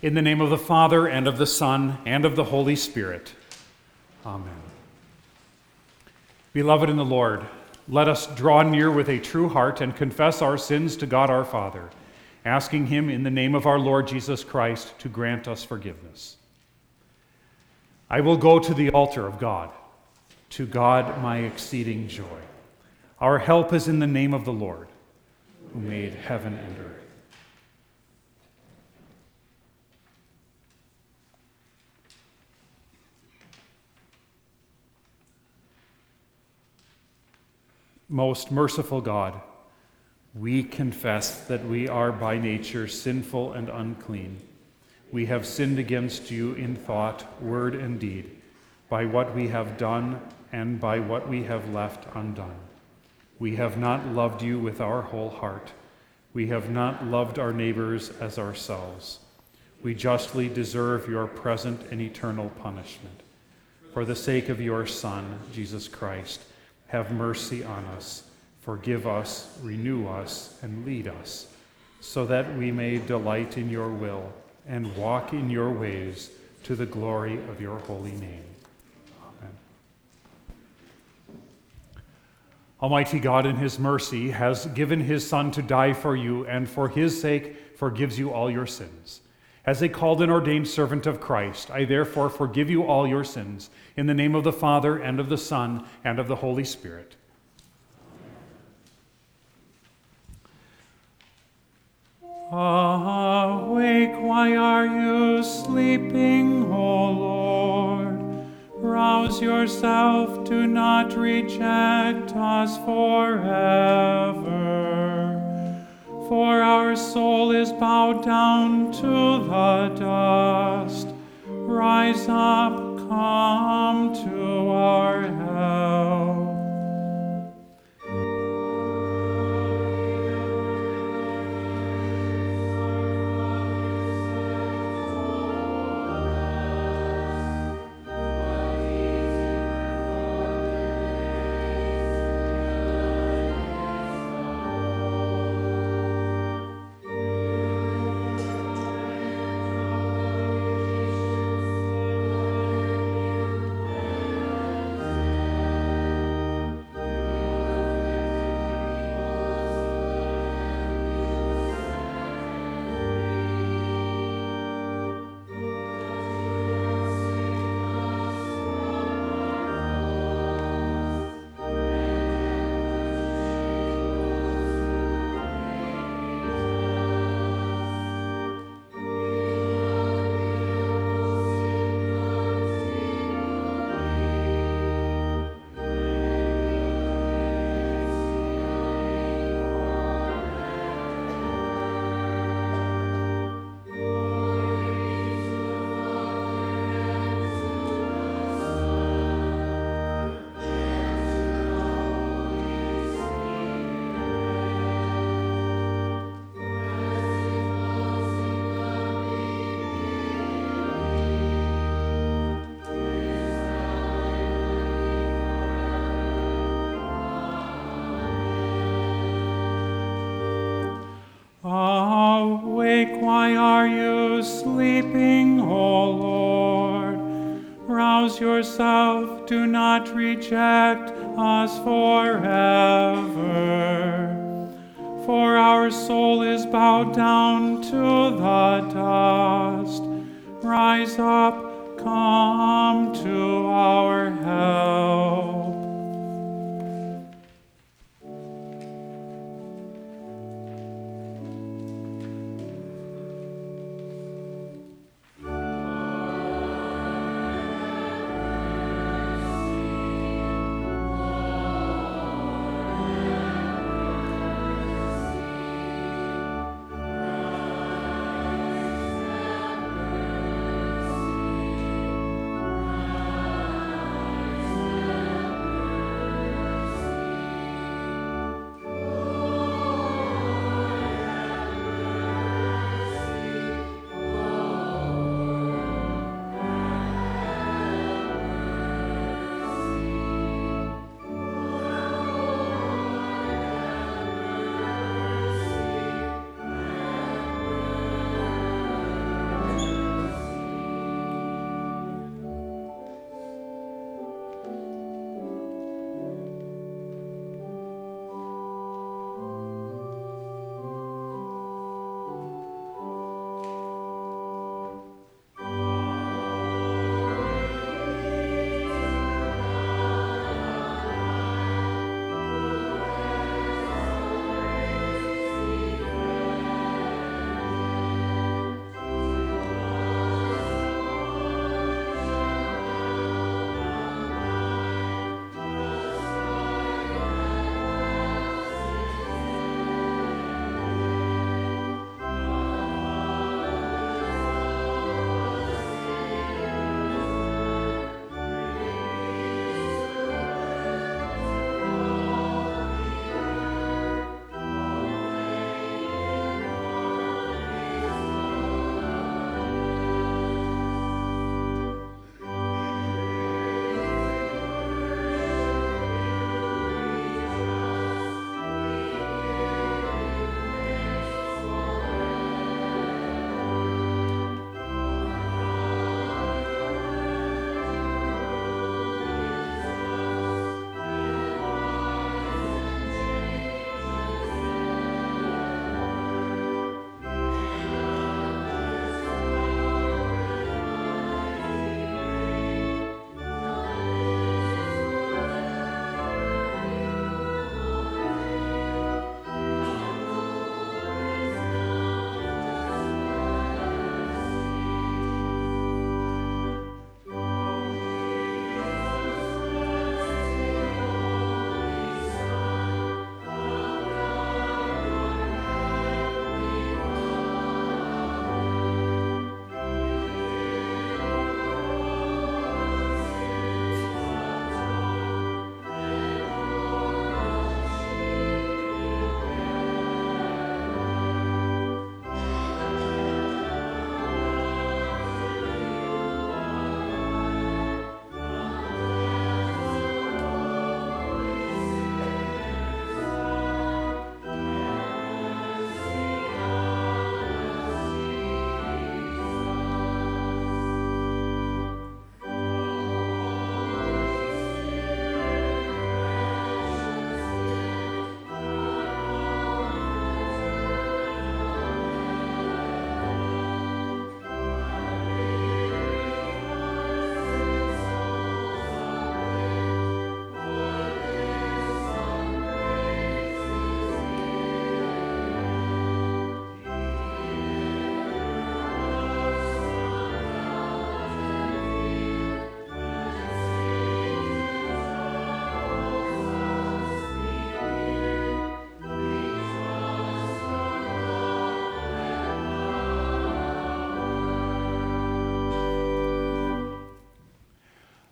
In the name of the Father, and of the Son, and of the Holy Spirit. Amen. Beloved in the Lord, let us draw near with a true heart and confess our sins to God our Father, asking Him in the name of our Lord Jesus Christ to grant us forgiveness. I will go to the altar of God, to God my exceeding joy. Our help is in the name of the Lord, who made heaven and earth. Most merciful God, we confess that we are by nature sinful and unclean. We have sinned against you in thought, word, and deed, by what we have done and by what we have left undone. We have not loved you with our whole heart. We have not loved our neighbors as ourselves. We justly deserve your present and eternal punishment. For the sake of your Son, Jesus Christ, have mercy on us, forgive us, renew us, and lead us, so that we may delight in your will and walk in your ways to the glory of your holy name. Amen. Almighty God, in his mercy, has given his Son to die for you, and for his sake forgives you all your sins. As a called and ordained servant of Christ, I therefore forgive you all your sins, in the name of the Father, and of the Son, and of the Holy Spirit. Awake, why are you sleeping, O Lord? Rouse yourself, do not reject us forever for our soul is bowed down to the dust. Rise up, come to our help.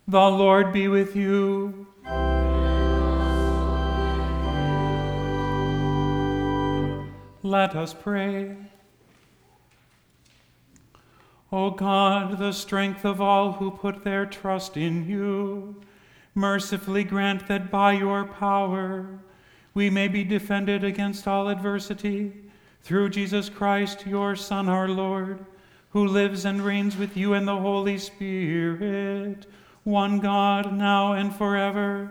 The Lord be with you. Let us pray. O God, the strength of all who put their trust in you, mercifully grant that by your power we may be defended against all adversity through Jesus Christ, your Son, our Lord, who lives and reigns with you in the Holy Spirit one God, now and forever.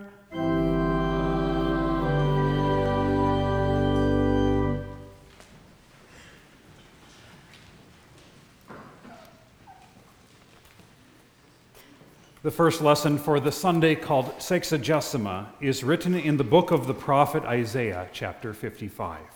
The first lesson for the Sunday called Sexagesima is written in the book of the prophet Isaiah, chapter 55.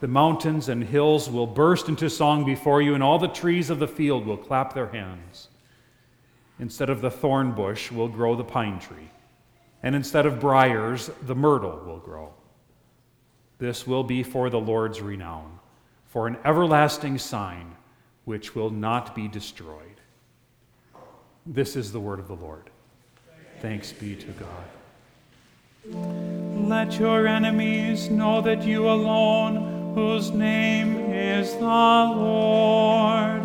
The mountains and hills will burst into song before you, and all the trees of the field will clap their hands. Instead of the thorn bush will grow the pine tree, and instead of briars, the myrtle will grow. This will be for the Lord's renown, for an everlasting sign which will not be destroyed. This is the word of the Lord. Thanks be to God. Let your enemies know that you alone whose name is the Lord,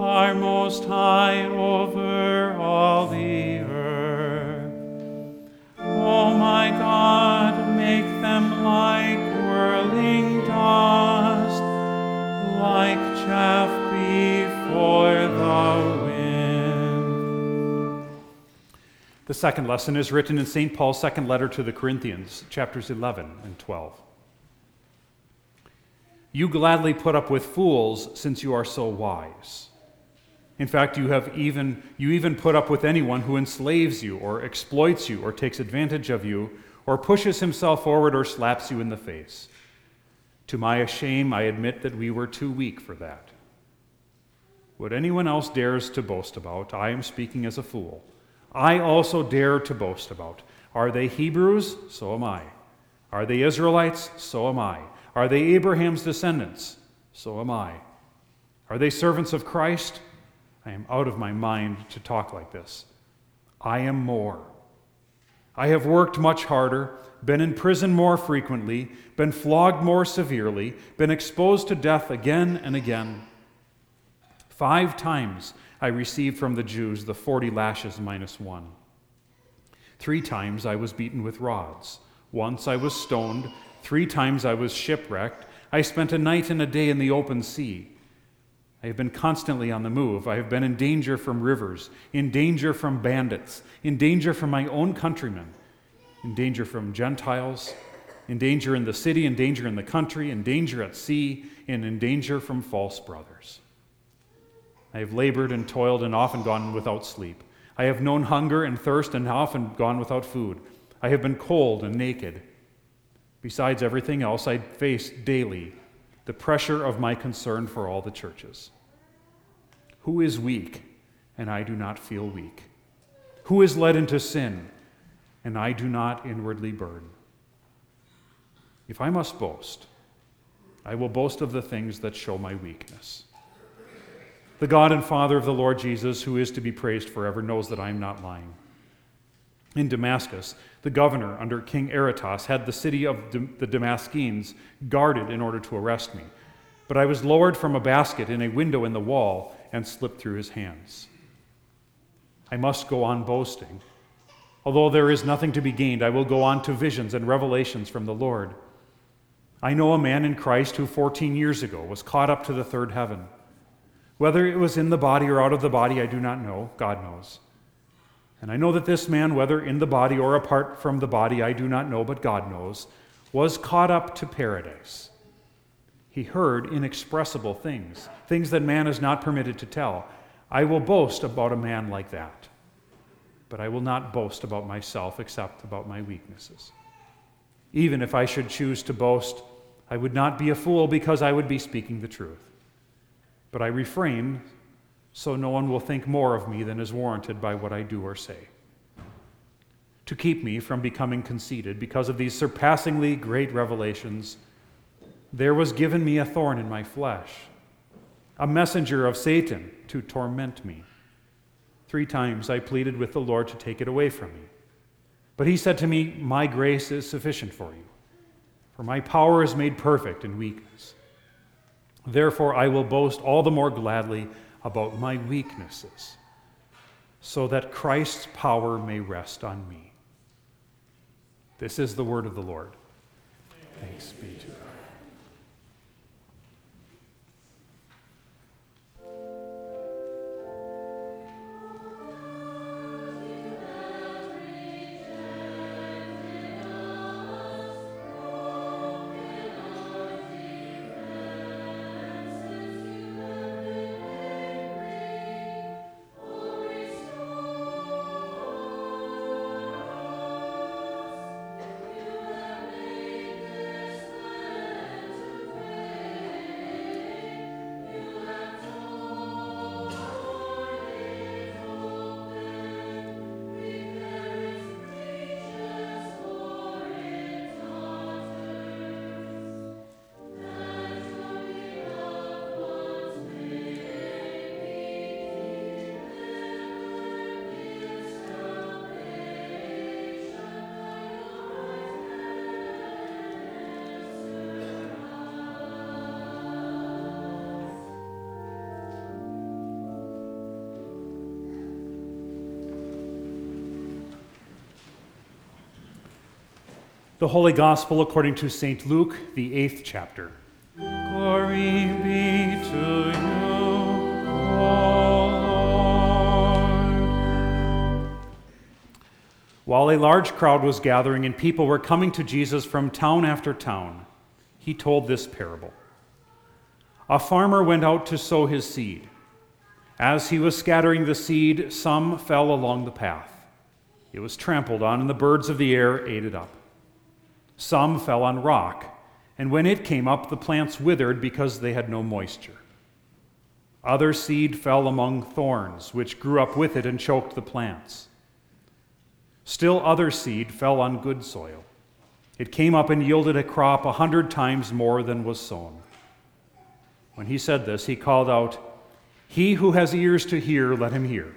our most high over all the earth. Oh my God, make them like whirling dust, like chaff before the wind. The second lesson is written in St. Paul's second letter to the Corinthians, chapters 11 and 12. You gladly put up with fools since you are so wise. In fact, you have even you even put up with anyone who enslaves you or exploits you or takes advantage of you or pushes himself forward or slaps you in the face. To my shame, I admit that we were too weak for that. What anyone else dares to boast about, I am speaking as a fool. I also dare to boast about. Are they Hebrews? So am I. Are they Israelites? So am I. Are they Abraham's descendants? So am I. Are they servants of Christ? I am out of my mind to talk like this. I am more. I have worked much harder, been in prison more frequently, been flogged more severely, been exposed to death again and again. Five times I received from the Jews the 40 lashes minus one. Three times I was beaten with rods. Once I was stoned. Three times I was shipwrecked. I spent a night and a day in the open sea. I have been constantly on the move. I have been in danger from rivers, in danger from bandits, in danger from my own countrymen, in danger from Gentiles, in danger in the city, in danger in the country, in danger at sea, and in danger from false brothers. I have labored and toiled and often gone without sleep. I have known hunger and thirst and often gone without food. I have been cold and naked. Besides everything else, I face daily the pressure of my concern for all the churches. Who is weak, and I do not feel weak? Who is led into sin, and I do not inwardly burn? If I must boast, I will boast of the things that show my weakness. The God and Father of the Lord Jesus, who is to be praised forever, knows that I am not lying. In Damascus, the governor under King Aretas had the city of the Damascenes guarded in order to arrest me. But I was lowered from a basket in a window in the wall and slipped through his hands. I must go on boasting. Although there is nothing to be gained, I will go on to visions and revelations from the Lord. I know a man in Christ who 14 years ago was caught up to the third heaven. Whether it was in the body or out of the body, I do not know. God knows. And I know that this man, whether in the body or apart from the body, I do not know, but God knows, was caught up to paradise. He heard inexpressible things, things that man is not permitted to tell. I will boast about a man like that, but I will not boast about myself except about my weaknesses. Even if I should choose to boast, I would not be a fool because I would be speaking the truth. But I refrain so no one will think more of me than is warranted by what I do or say. To keep me from becoming conceited because of these surpassingly great revelations, there was given me a thorn in my flesh, a messenger of Satan to torment me. Three times I pleaded with the Lord to take it away from me. But he said to me, My grace is sufficient for you, for my power is made perfect in weakness. Therefore, I will boast all the more gladly about my weaknesses, so that Christ's power may rest on me. This is the word of the Lord. Thanks be to God. The Holy Gospel according to St. Luke, the eighth chapter. Glory be to you, O Lord. While a large crowd was gathering and people were coming to Jesus from town after town, he told this parable. A farmer went out to sow his seed. As he was scattering the seed, some fell along the path. It was trampled on, and the birds of the air ate it up. Some fell on rock, and when it came up, the plants withered because they had no moisture. Other seed fell among thorns, which grew up with it and choked the plants. Still other seed fell on good soil. It came up and yielded a crop a hundred times more than was sown. When he said this, he called out, He who has ears to hear, let him hear.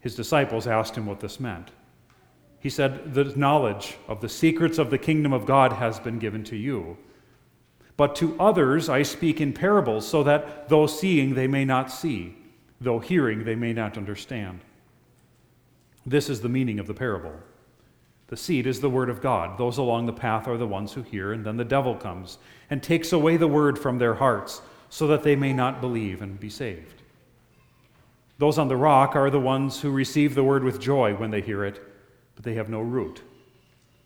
His disciples asked him what this meant. He said, The knowledge of the secrets of the kingdom of God has been given to you. But to others I speak in parables, so that though seeing they may not see, though hearing they may not understand. This is the meaning of the parable. The seed is the word of God. Those along the path are the ones who hear, and then the devil comes and takes away the word from their hearts, so that they may not believe and be saved. Those on the rock are the ones who receive the word with joy when they hear it but they have no root.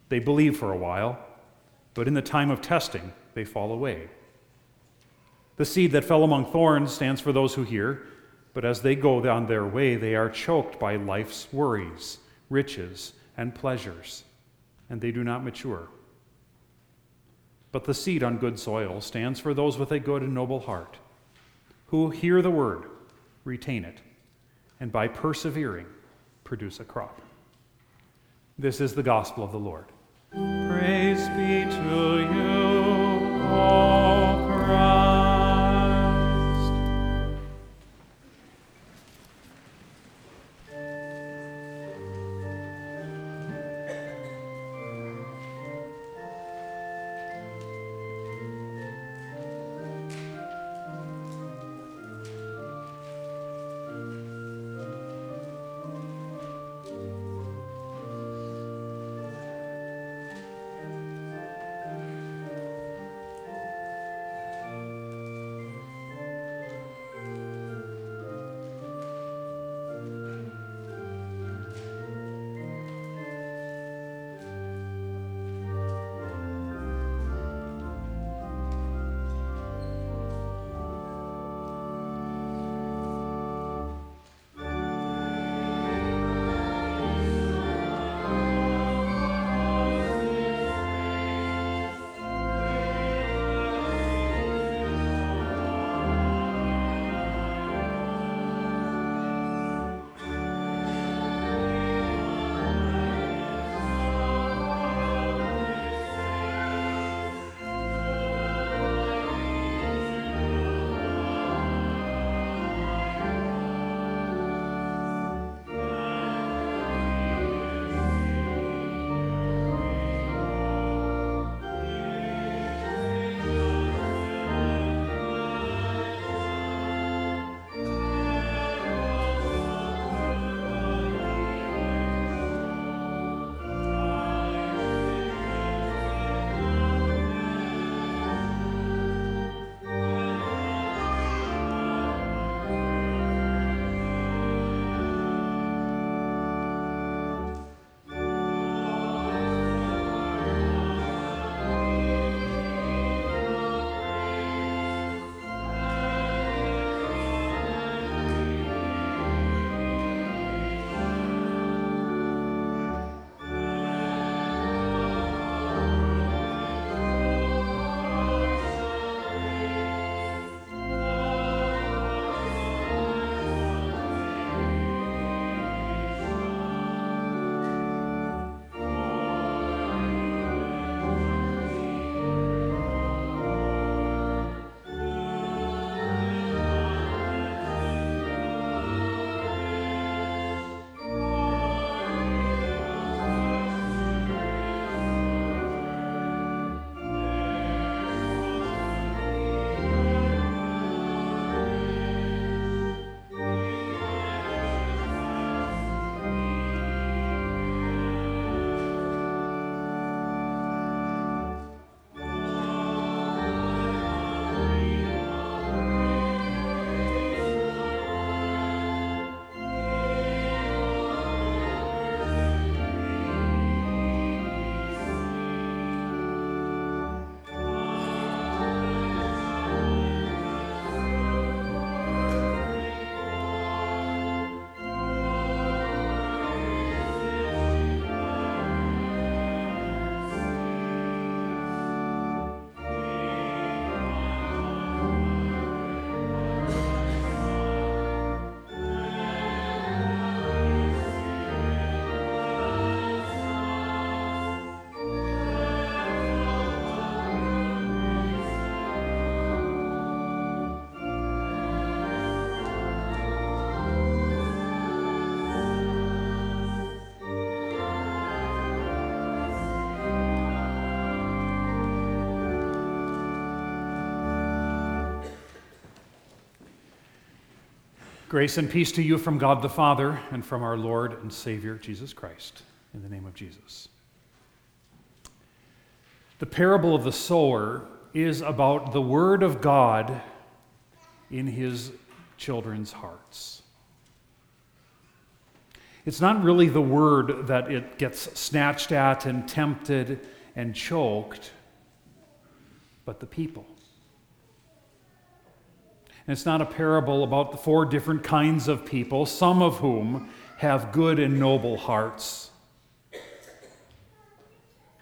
They believe for a while, but in the time of testing, they fall away. The seed that fell among thorns stands for those who hear, but as they go on their way, they are choked by life's worries, riches, and pleasures, and they do not mature. But the seed on good soil stands for those with a good and noble heart, who hear the word, retain it, and by persevering, produce a crop. This is the gospel of the Lord. Praise be to you, O Christ. Grace and peace to you from God the Father and from our Lord and Savior Jesus Christ. In the name of Jesus. The parable of the sower is about the Word of God in his children's hearts. It's not really the Word that it gets snatched at and tempted and choked, but the people. And it's not a parable about the four different kinds of people, some of whom have good and noble hearts.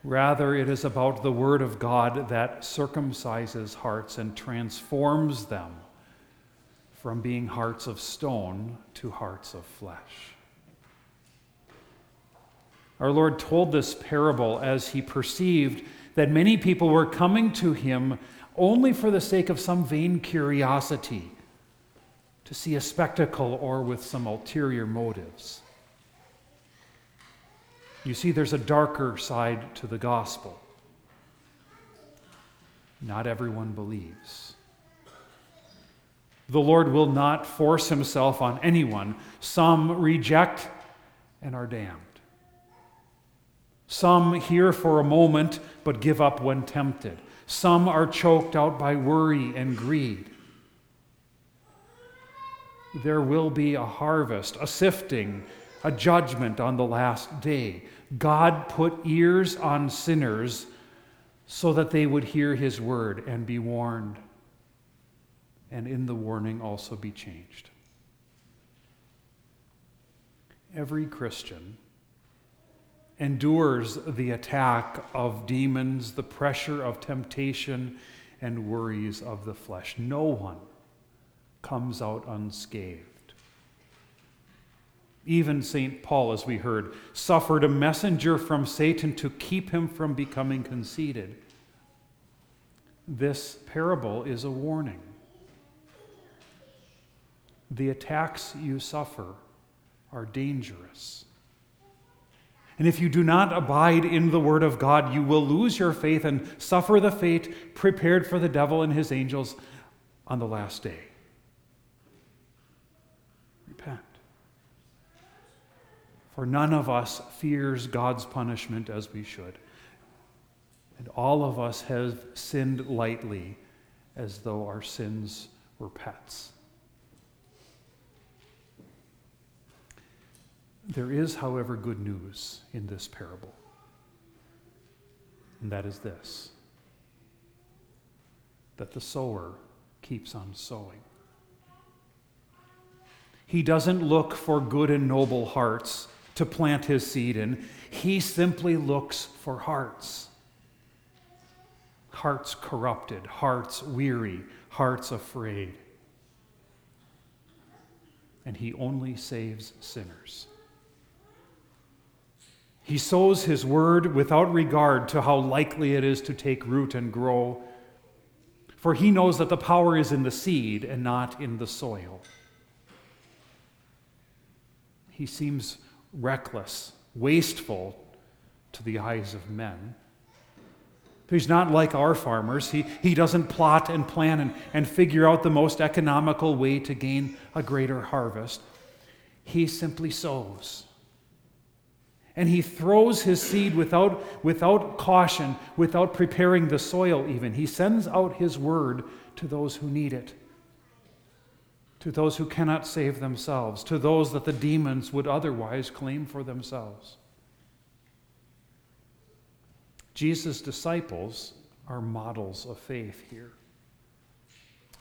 Rather, it is about the Word of God that circumcises hearts and transforms them from being hearts of stone to hearts of flesh. Our Lord told this parable as he perceived that many people were coming to him only for the sake of some vain curiosity, to see a spectacle or with some ulterior motives. You see, there's a darker side to the gospel. Not everyone believes. The Lord will not force himself on anyone. Some reject and are damned. Some hear for a moment but give up when tempted. Some are choked out by worry and greed. There will be a harvest, a sifting, a judgment on the last day. God put ears on sinners so that they would hear his word and be warned, and in the warning also be changed. Every Christian endures the attack of demons, the pressure of temptation, and worries of the flesh. No one comes out unscathed. Even St. Paul, as we heard, suffered a messenger from Satan to keep him from becoming conceited. This parable is a warning. The attacks you suffer are dangerous. And if you do not abide in the Word of God, you will lose your faith and suffer the fate prepared for the devil and his angels on the last day. Repent. For none of us fears God's punishment as we should. And all of us have sinned lightly as though our sins were pets. There is, however, good news in this parable, and that is this that the sower keeps on sowing. He doesn't look for good and noble hearts to plant his seed in, he simply looks for hearts. Hearts corrupted, hearts weary, hearts afraid. And he only saves sinners. He sows his word without regard to how likely it is to take root and grow, for he knows that the power is in the seed and not in the soil. He seems reckless, wasteful to the eyes of men. He's not like our farmers. He, he doesn't plot and plan and, and figure out the most economical way to gain a greater harvest. He simply sows and he throws his seed without, without caution, without preparing the soil, even. He sends out his word to those who need it, to those who cannot save themselves, to those that the demons would otherwise claim for themselves. Jesus' disciples are models of faith here.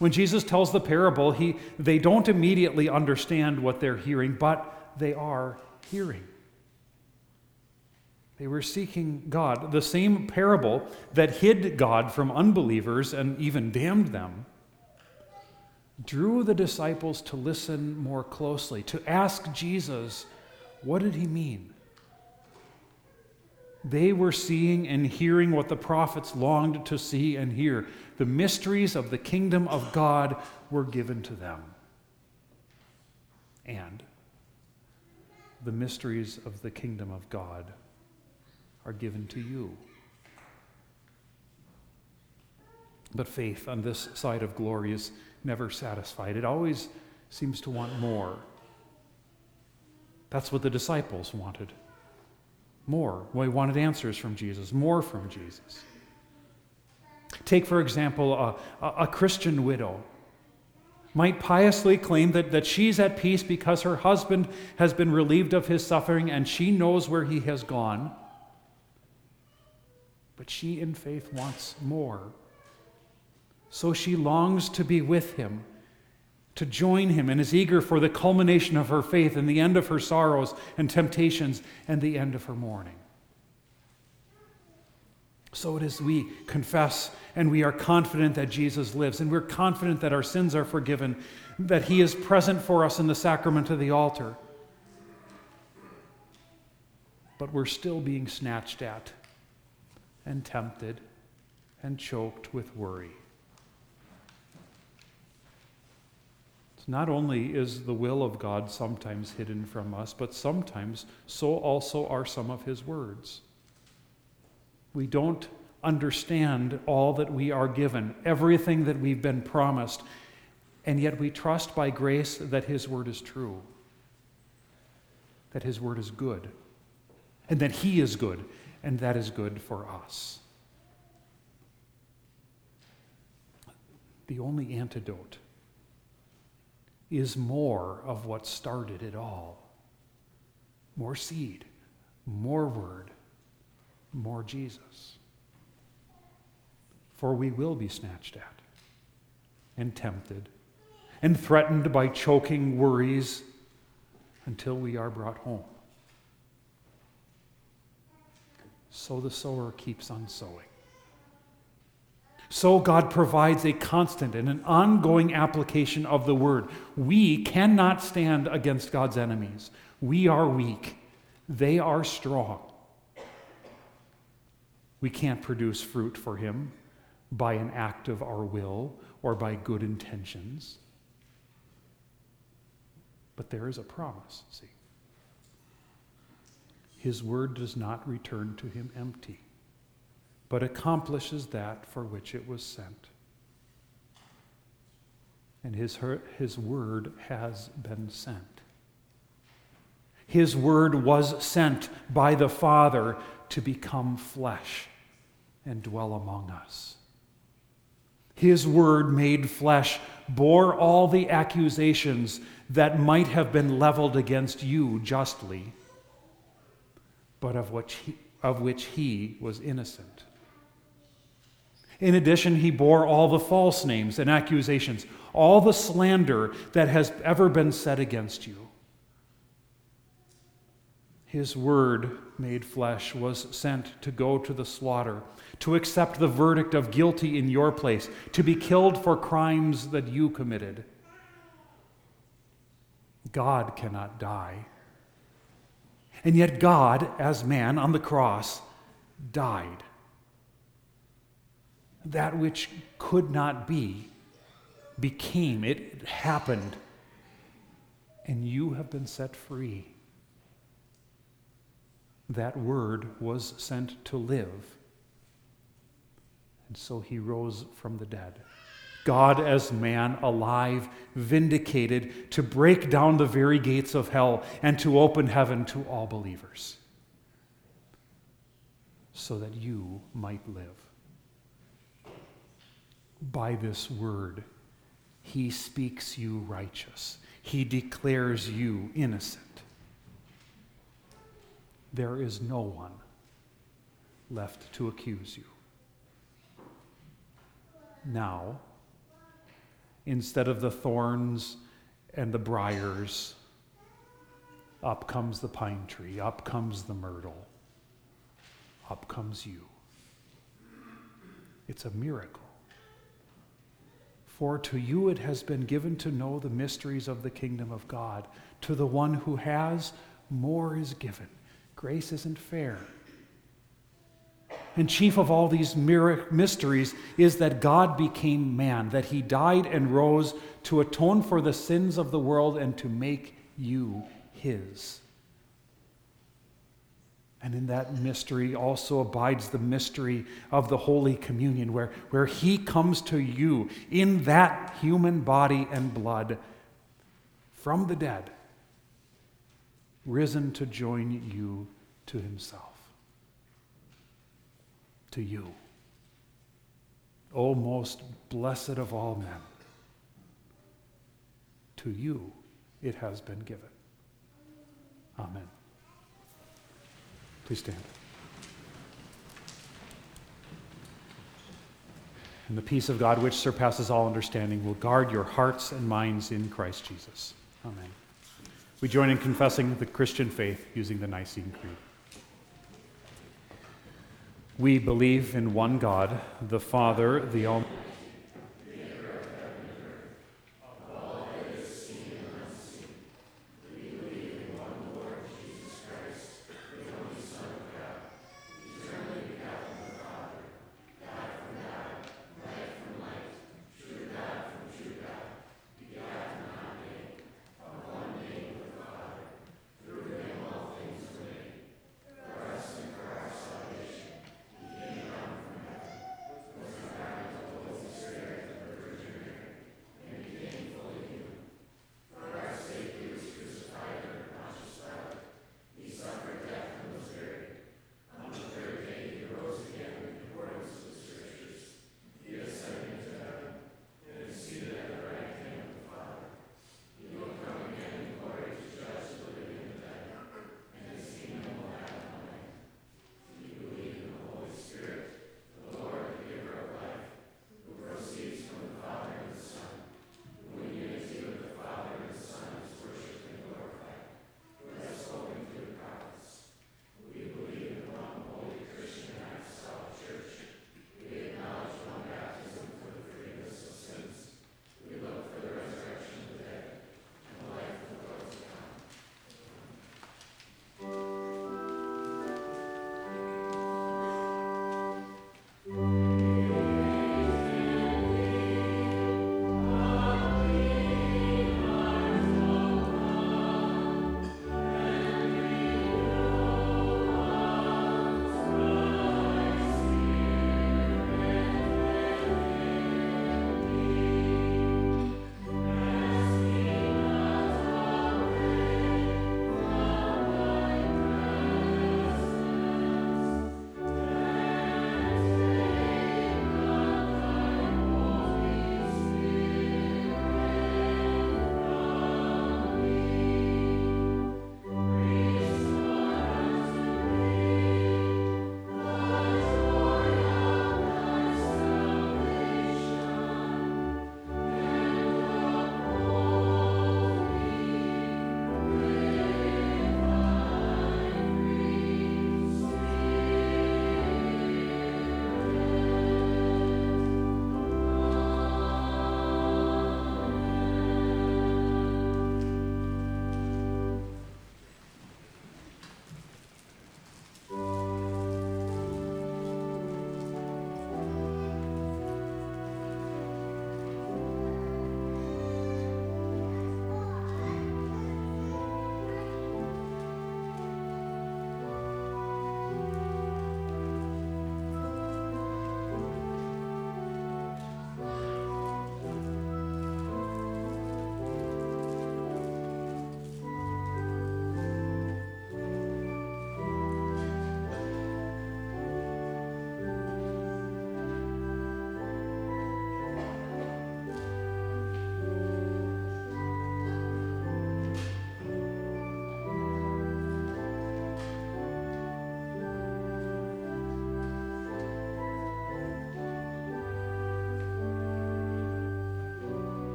When Jesus tells the parable, he, they don't immediately understand what they're hearing, but they are hearing. They were seeking God. The same parable that hid God from unbelievers and even damned them drew the disciples to listen more closely, to ask Jesus, what did he mean? They were seeing and hearing what the prophets longed to see and hear. The mysteries of the kingdom of God were given to them. And the mysteries of the kingdom of God are given to you. But faith on this side of glory is never satisfied. It always seems to want more. That's what the disciples wanted. More. They wanted answers from Jesus, more from Jesus. Take, for example, a, a, Christian widow might piously claim that, that she's at peace because her husband has been relieved of his suffering and she knows where he has gone. But she, in faith, wants more. So she longs to be with him, to join him, and is eager for the culmination of her faith and the end of her sorrows and temptations and the end of her mourning. So it is we confess and we are confident that Jesus lives, and we're confident that our sins are forgiven, that He is present for us in the sacrament of the altar. But we're still being snatched at and tempted and choked with worry. Not only is the will of God sometimes hidden from us, but sometimes so also are some of His words. We don't understand all that we are given, everything that we've been promised, and yet we trust by grace that His word is true, that His word is good, and that He is good, and that is good for us. The only antidote is more of what started it all more seed, more word, more Jesus for we will be snatched at and tempted and threatened by choking worries until we are brought home. So the sower keeps on sowing. So God provides a constant and an ongoing application of the word. We cannot stand against God's enemies. We are weak, they are strong. We can't produce fruit for Him by an act of our will or by good intentions. But there is a promise, see. His word does not return to him empty, but accomplishes that for which it was sent. And his, his word has been sent. His word was sent by the Father to become flesh and dwell among us. His word made flesh bore all the accusations that might have been leveled against you justly, but of which he, of which he was innocent. In addition, he bore all the false names and accusations, all the slander that has ever been said against you. His word made flesh was sent to go to the slaughter to accept the verdict of guilty in your place, to be killed for crimes that you committed. God cannot die. And yet, God, as man on the cross, died. That which could not be became, it happened. And you have been set free. That word was sent to live and so he rose from the dead. God as man, alive, vindicated, to break down the very gates of hell and to open heaven to all believers, so that you might live. By this word, he speaks you righteous, he declares you innocent. There is no one left to accuse you now instead of the thorns and the briars. Up comes the pine tree, up comes the myrtle, up comes you. It's a miracle. For to you it has been given to know the mysteries of the kingdom of God. To the one who has, more is given. Grace isn't fair. And chief of all these mysteries is that God became man, that he died and rose to atone for the sins of the world and to make you his. And in that mystery also abides the mystery of the Holy Communion, where, where he comes to you in that human body and blood from the dead, risen to join you to himself. To you. O most blessed of all men, to you it has been given. Amen. Please stand. And the peace of God, which surpasses all understanding, will guard your hearts and minds in Christ Jesus. Amen. We join in confessing the Christian faith using the Nicene Creed. We believe in one God, the Father, the Almighty.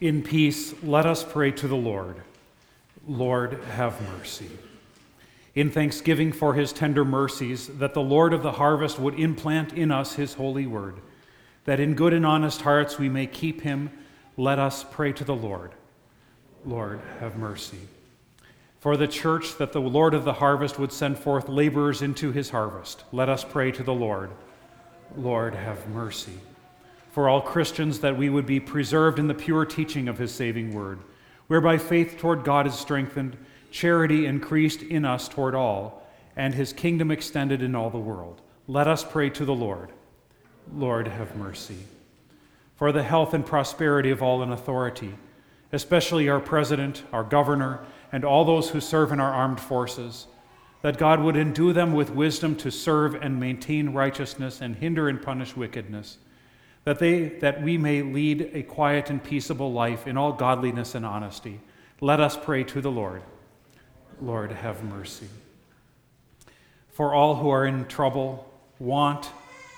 In peace, let us pray to the Lord. Lord, have mercy. In thanksgiving for his tender mercies, that the Lord of the harvest would implant in us his holy word, that in good and honest hearts we may keep him, let us pray to the Lord. Lord, have mercy. For the church, that the Lord of the harvest would send forth laborers into his harvest, let us pray to the Lord. Lord, have mercy for all Christians that we would be preserved in the pure teaching of his saving word, whereby faith toward God is strengthened, charity increased in us toward all, and his kingdom extended in all the world. Let us pray to the Lord. Lord, have mercy. For the health and prosperity of all in authority, especially our president, our governor, and all those who serve in our armed forces, that God would endue them with wisdom to serve and maintain righteousness and hinder and punish wickedness that, they, that we may lead a quiet and peaceable life in all godliness and honesty. Let us pray to the Lord. Lord, have mercy. For all who are in trouble, want,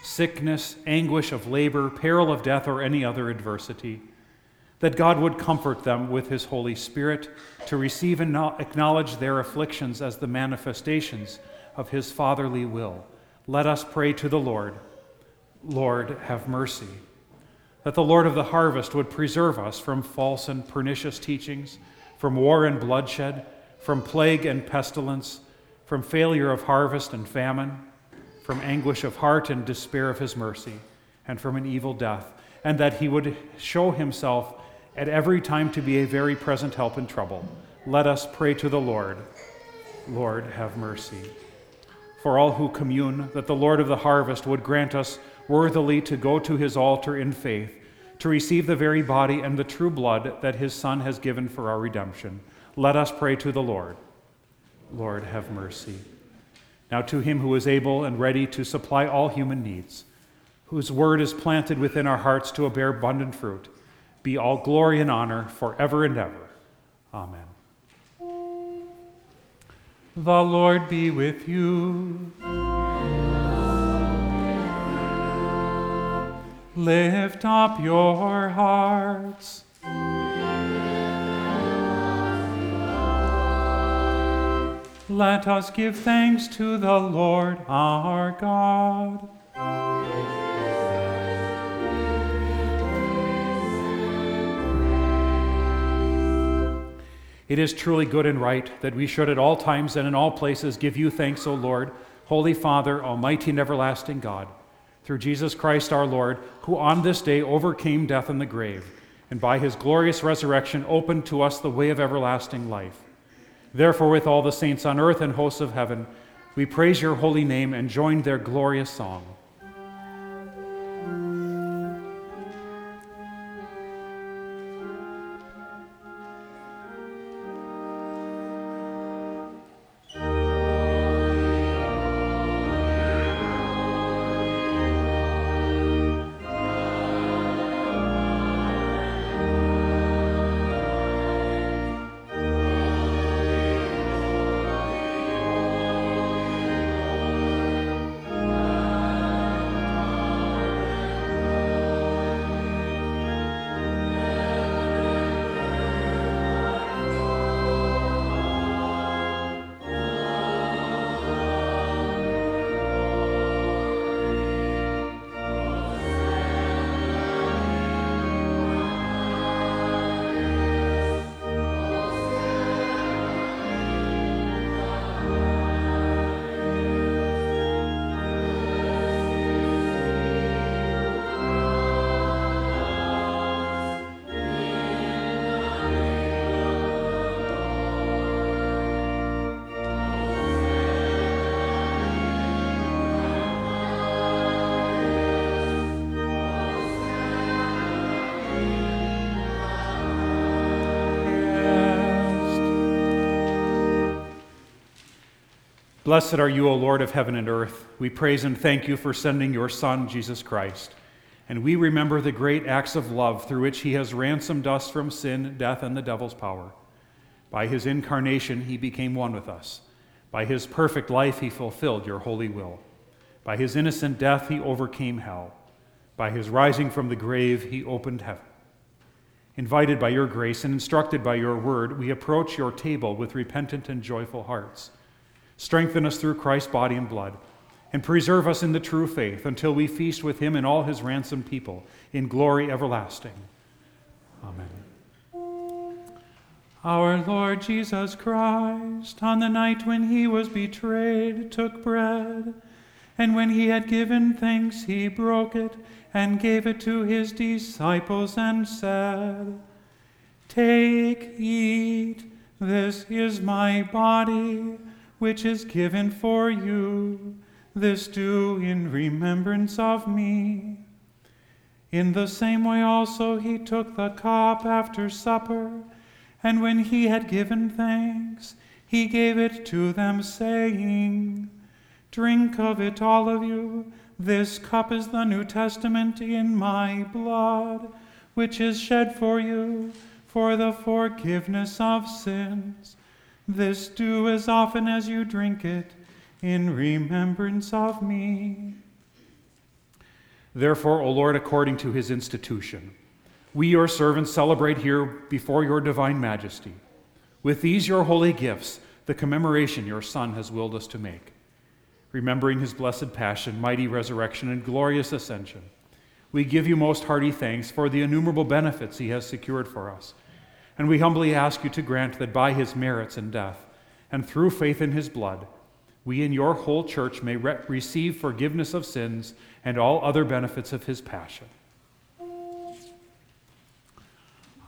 sickness, anguish of labor, peril of death, or any other adversity, that God would comfort them with his Holy Spirit to receive and acknowledge their afflictions as the manifestations of his fatherly will. Let us pray to the Lord. Lord, have mercy. That the Lord of the harvest would preserve us from false and pernicious teachings, from war and bloodshed, from plague and pestilence, from failure of harvest and famine, from anguish of heart and despair of his mercy, and from an evil death, and that he would show himself at every time to be a very present help in trouble. Let us pray to the Lord. Lord, have mercy. For all who commune, that the Lord of the harvest would grant us worthily to go to his altar in faith, to receive the very body and the true blood that his Son has given for our redemption. Let us pray to the Lord. Lord, have mercy. Now, to him who is able and ready to supply all human needs, whose word is planted within our hearts to bear abundant fruit, be all glory and honor forever and ever. Amen. The Lord be with you. Lift up your hearts. Let us give thanks to the Lord our God. It is truly good and right that we should at all times and in all places give you thanks, O Lord, Holy Father, Almighty and everlasting God through Jesus Christ our Lord, who on this day overcame death and the grave, and by his glorious resurrection opened to us the way of everlasting life. Therefore, with all the saints on earth and hosts of heaven, we praise your holy name and join their glorious song. Blessed are you, O Lord of heaven and earth. We praise and thank you for sending your Son, Jesus Christ. And we remember the great acts of love through which he has ransomed us from sin, death, and the devil's power. By his incarnation, he became one with us. By his perfect life, he fulfilled your holy will. By his innocent death, he overcame hell. By his rising from the grave, he opened heaven. Invited by your grace and instructed by your word, we approach your table with repentant and joyful hearts. Strengthen us through Christ's body and blood, and preserve us in the true faith until we feast with him and all his ransomed people in glory everlasting. Amen. Our Lord Jesus Christ, on the night when he was betrayed, took bread, and when he had given thanks, he broke it and gave it to his disciples and said, Take, eat, this is my body, which is given for you. This do in remembrance of me. In the same way also he took the cup after supper, and when he had given thanks, he gave it to them, saying, Drink of it, all of you. This cup is the New Testament in my blood, which is shed for you for the forgiveness of sins. This do as often as you drink it in remembrance of me. Therefore, O Lord, according to his institution, we, your servants, celebrate here before your divine majesty. With these, your holy gifts, the commemoration your Son has willed us to make remembering his blessed passion, mighty resurrection, and glorious ascension. We give you most hearty thanks for the innumerable benefits he has secured for us. And we humbly ask you to grant that by his merits and death, and through faith in his blood, we in your whole church may re- receive forgiveness of sins and all other benefits of his passion.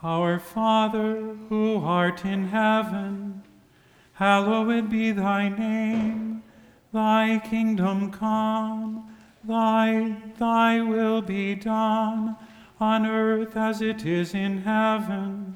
Our Father, who art in heaven, hallowed be thy name. Thy kingdom come, thy, thy will be done, on earth as it is in heaven.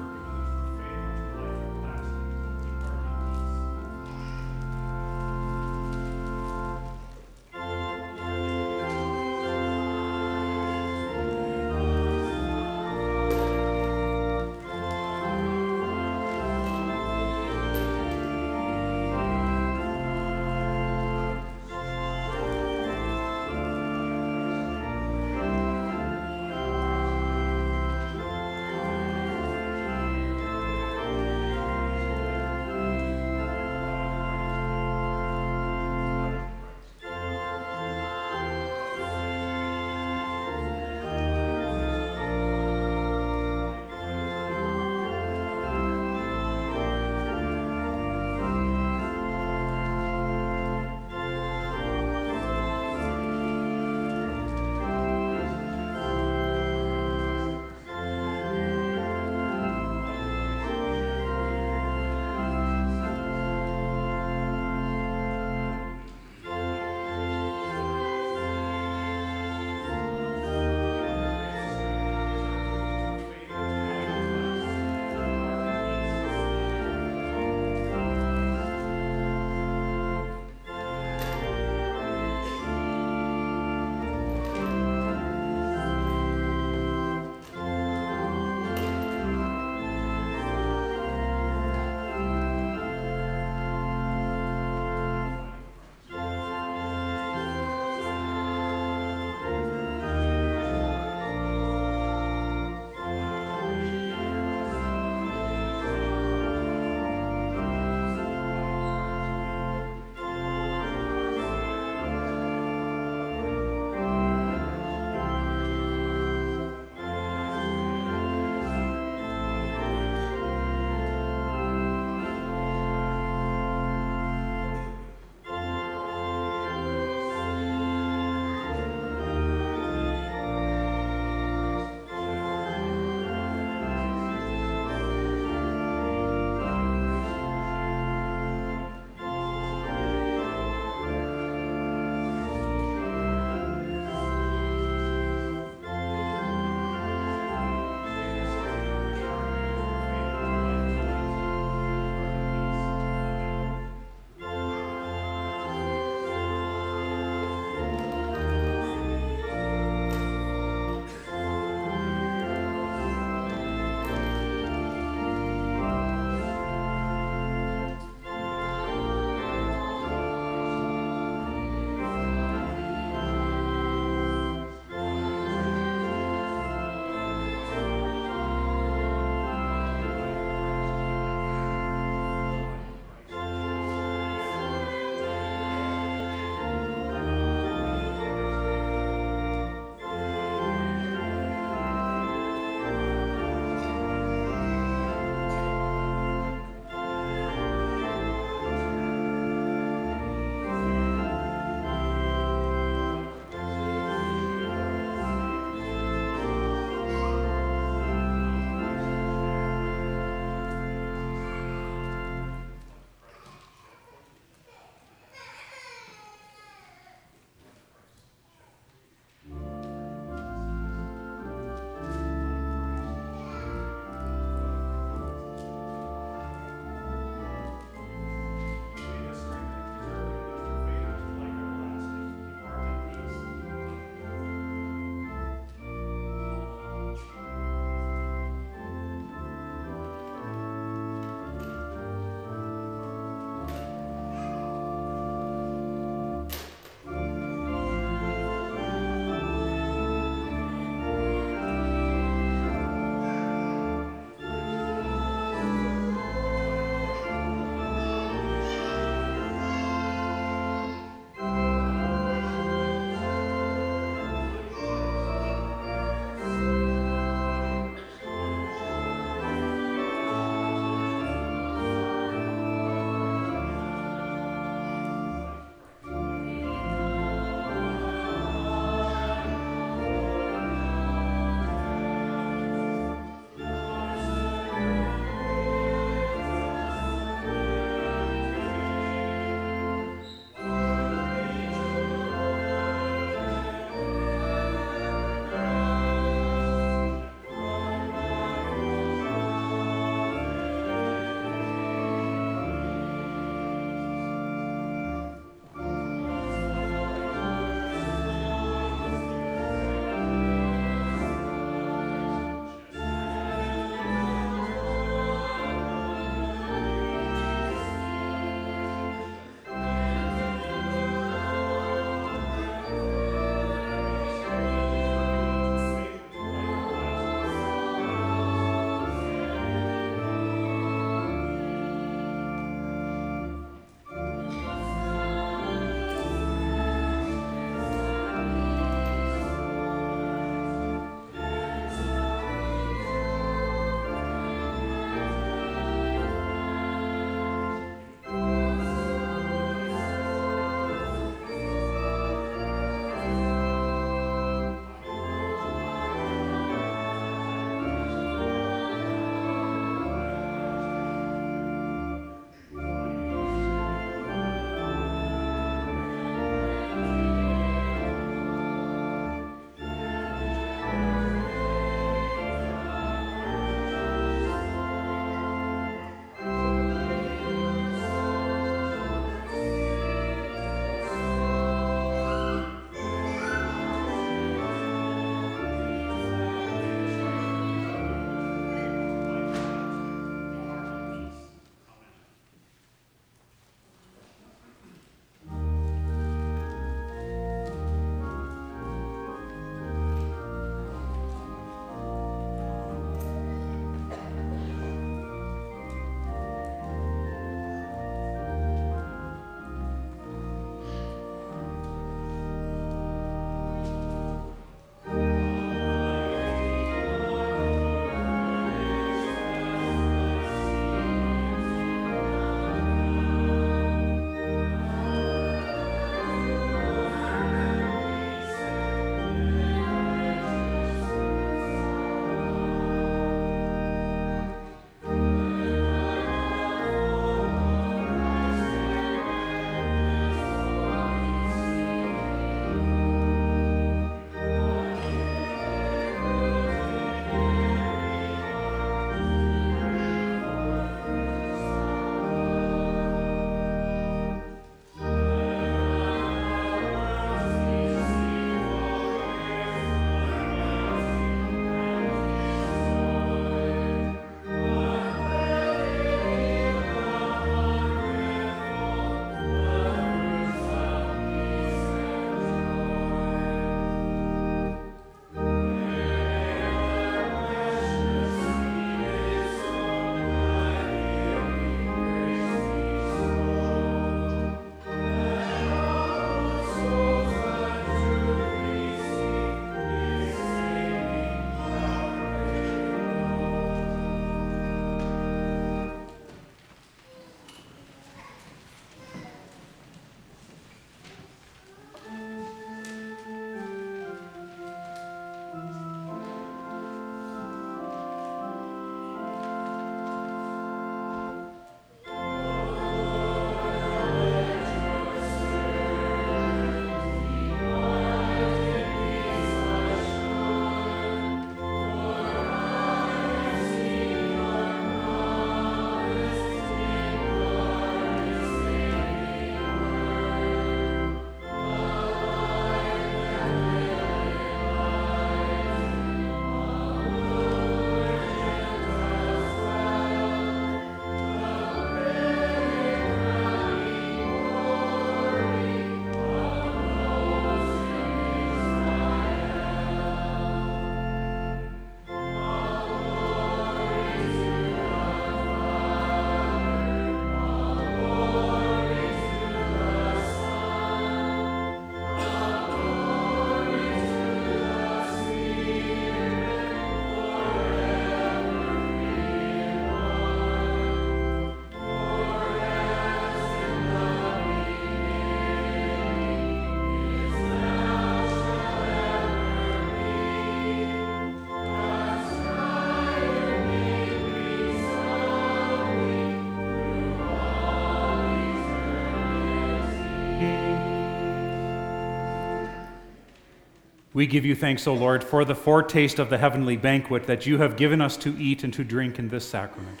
We give you thanks, O Lord, for the foretaste of the heavenly banquet that you have given us to eat and to drink in this sacrament.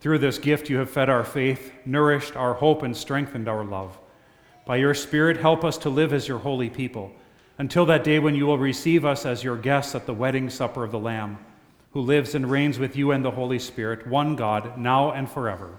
Through this gift, you have fed our faith, nourished our hope, and strengthened our love. By your Spirit, help us to live as your holy people until that day when you will receive us as your guests at the wedding supper of the Lamb, who lives and reigns with you and the Holy Spirit, one God, now and forever.